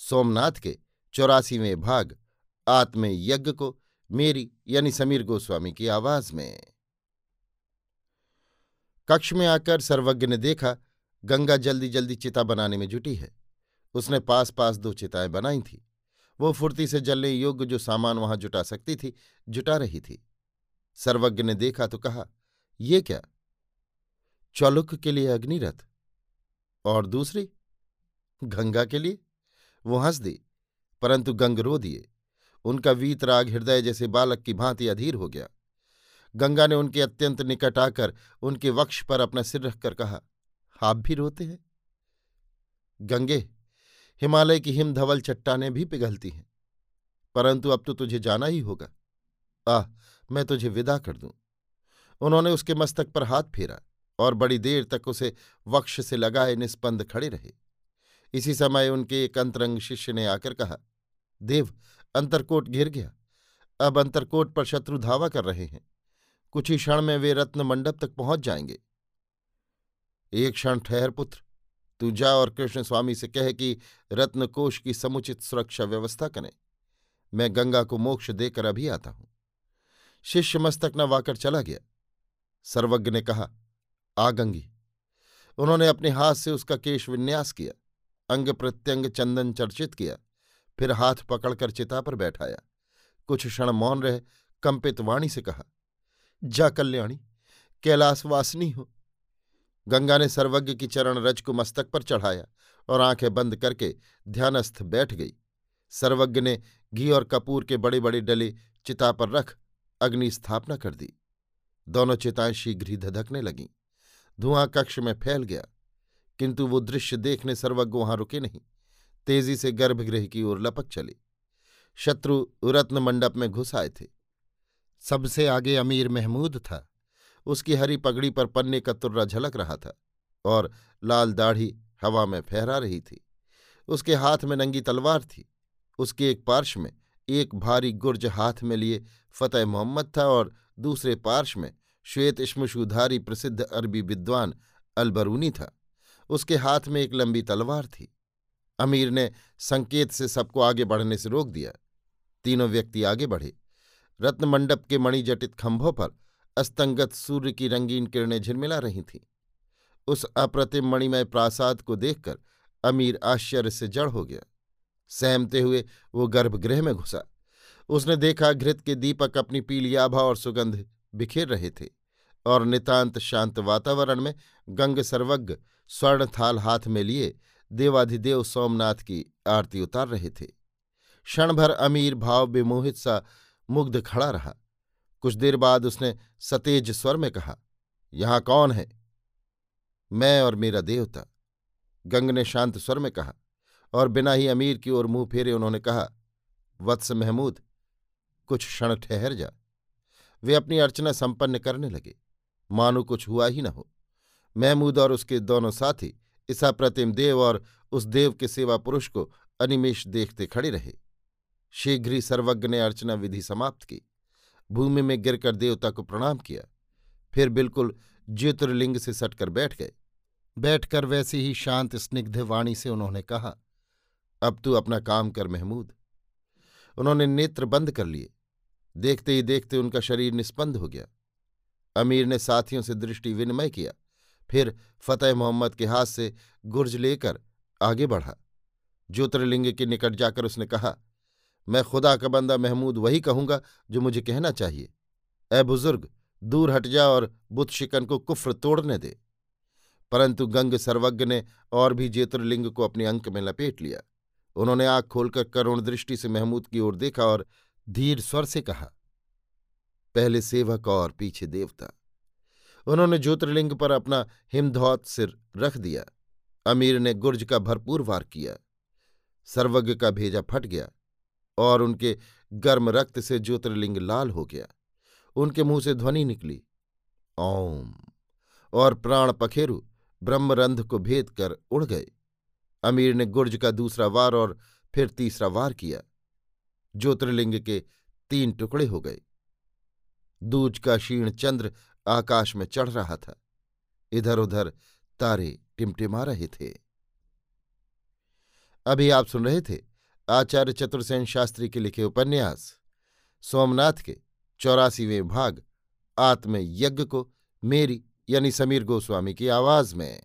सोमनाथ के चौरासीवें भाग आत्म यज्ञ को मेरी यानी समीर गोस्वामी की आवाज़ में। कक्ष में आकर सर्वज्ञ ने देखा, गंगा जल्दी जल्दी चिता बनाने में जुटी है। उसने पास पास दो चिताएँ बनाई थी। वो फुर्ती से जलने योग्य जो सामान वहाँ जुटा सकती थी, जुटा रही थी। सर्वज्ञ ने देखा तो कहा, ये क्या? चौलुक के लिए अग्निरथ? और दूसरी? गंगा के लिए? वो हंस दी, परंतु गंग रो दिए। उनका वीतराग हृदय जैसे बालक की भांति अधीर हो गया। गंगा ने उनके अत्यंत निकट आकर उनके वक्ष पर अपना सिर रखकर कहा, आप भी रोते हैं? गंगे, हिमालय की हिमधवल चट्टाने भी पिघलती हैं। परंतु अब तो तुझे जाना ही होगा। आह, मैं तुझे विदा कर दूँ। उन्होंने उसके मस्तक पर हाथ फेरा और बड़ी देर तक उसे वक्ष से लगाए निस्पंद खड़े रहे। इसी समय उनके एक अंतरंग शिष्य ने आकर कहा, देव, अंतरकोट घिर गया। अब अंतरकोट पर शत्रु धावा कर रहे हैं। कुछ ही क्षण में वे रत्न मंडप तक पहुँच जाएँगे। एक क्षण ठहर पुत्र, तू जा और कृष्ण स्वामी से कह कि रत्नकोश की समुचित सुरक्षा व्यवस्था करें। मैं गंगा को मोक्ष देकर अभी आता हूँ। शिष्य मस्तक न वाकर चला गया। सर्वज्ञ ने कहा, आ गंगी। उन्होंने अपने हाथ से उसका केश विन्यास किया। अंग प्रत्यंग चंदन चर्चित किया, फिर हाथ पकड़कर चिता पर बैठाया। कुछ क्षण मौन रहे, कंपित वाणी से कहा, जा कल्याणी कैलाशवासिनी हो। गंगा ने सर्वज्ञ की चरण रज को मस्तक पर चढ़ाया और आँखें बंद करके ध्यानस्थ बैठ गई। सर्वज्ञ ने घी और कपूर के बड़े बड़े डले चिता पर रख अग्नि स्थापना कर दी। दोनों चिताएँ शीघ्र ही धधकने लगीं। धुआँ कक्ष में फैल गया। किंतु वो दृश्य देखने सर्वज्ञ वहाँ रुके नहीं। तेज़ी से गर्भगृह की ओर लपक चले। शत्रु रत्न मंडप में घुस आए थे। सबसे आगे अमीर महमूद था। उसकी हरी पगड़ी पर पन्ने का तुर्रा झलक रहा था और लाल दाढ़ी हवा में फहरा रही थी। उसके हाथ में नंगी तलवार थी। उसके एक पार्श में एक भारी गुर्ज हाथ में लिए फतेह मोहम्मद था और दूसरे पार्श में श्वेत इश्मशुधारी प्रसिद्ध अरबी विद्वान अलबरूनी था। उसके हाथ में एक लंबी तलवार थी। अमीर ने संकेत से सबको आगे बढ़ने से रोक दिया। तीनों व्यक्ति आगे बढ़े। रत्नमंडप के मणिजटित खंभों पर अस्तंगत सूर्य की रंगीन किरणें झिलमिला रही थीं। उस अप्रतिम मणिमय प्रासाद को देखकर अमीर आश्चर्य से जड़ हो गया। सहमते हुए वो गर्भगृह में घुसा। उसने देखा घृत के दीपक अपनी पीली आभा और सुगंध बिखेर रहे थे। और नितांत शांत वातावरण में गंग सर्वज्ञ स्वर्ण थाल हाथ में लिए देवाधिदेव सोमनाथ की आरती उतार रहे थे। क्षणभर अमीर, भाव विमोहित सा मुग्ध खड़ा रहा। कुछ देर बाद उसने सतेज स्वर में कहा, यहाँ कौन है? मैं और मेरा देवता। गंग ने शांत स्वर में कहा और बिना ही अमीर की ओर मुँह फेरे उन्होंने कहा, वत्स महमूद, कुछ क्षण ठहर जा। वे अपनी अर्चना संपन्न करने लगे। मानो कुछ हुआ ही न हो। महमूद और उसके दोनों साथी ईसा प्रतिम देव और उस देव के सेवा पुरुष को अनिमेश देखते खड़े रहे। शीघ्र ही सर्वज्ञ ने अर्चना विधि समाप्त की। भूमि में गिरकर देवता को प्रणाम किया। फिर बिल्कुल ज्योतिर्लिंग से सटकर बैठ गए। बैठकर वैसी ही शांत, स्निग्ध वाणी से उन्होंने कहा, अब तू अपना काम कर महमूद। उन्होंने नेत्र बंद कर लिए। देखते ही देखते उनका शरीर निस्पंद हो गया। अमीर ने साथियों से दृष्टि विनिमय किया। फिर फतेह मोहम्मद के हाथ से गुर्ज लेकर आगे बढ़ा। ज्योतिर्लिंग के निकट जाकर उसने कहा, मैं खुदा का बंदा महमूद वही कहूँगा जो मुझे कहना चाहिए। ए बुज़ुर्ग, दूर हट जा और बुत शिकन को कुफ्र तोड़ने दे। परंतु गंग सर्वज्ञ ने और भी ज्योतिर्लिंग को अपने अंक में लपेट लिया। उन्होंने आँख खोलकर करुण दृष्टि से महमूद की ओर देखा और धीर स्वर से कहा पहले सेवक और पीछे देवता। उन्होंने ज्योतिर्लिंग पर अपना हिमधौत सिर रख दिया। अमीर ने गुर्ज का भरपूर वार किया। सर्वज्ञ का भेजा फट गया और उनके गर्म रक्त से ज्योतिर्लिंग लाल हो गया। उनके मुँह से ध्वनि निकली। ओम! और प्राण पखेरु ब्रह्मरंध को भेद कर उड़ गए। अमीर ने गुर्ज का दूसरा वार और फिर तीसरा वार किया। ज्योतिर्लिंग के तीन टुकड़े हो गए। दूज का क्षीण चंद्र आकाश में चढ़ रहा था। इधर उधर तारे टिमटिमा रहे थे। अभी आप सुन रहे थे आचार्य चतुर्सेन शास्त्री के लिखे उपन्यास, सोमनाथ के चौरासीवें भाग, आत्मयज्ञ को मेरी यानी समीर गोस्वामी की आवाज़ में।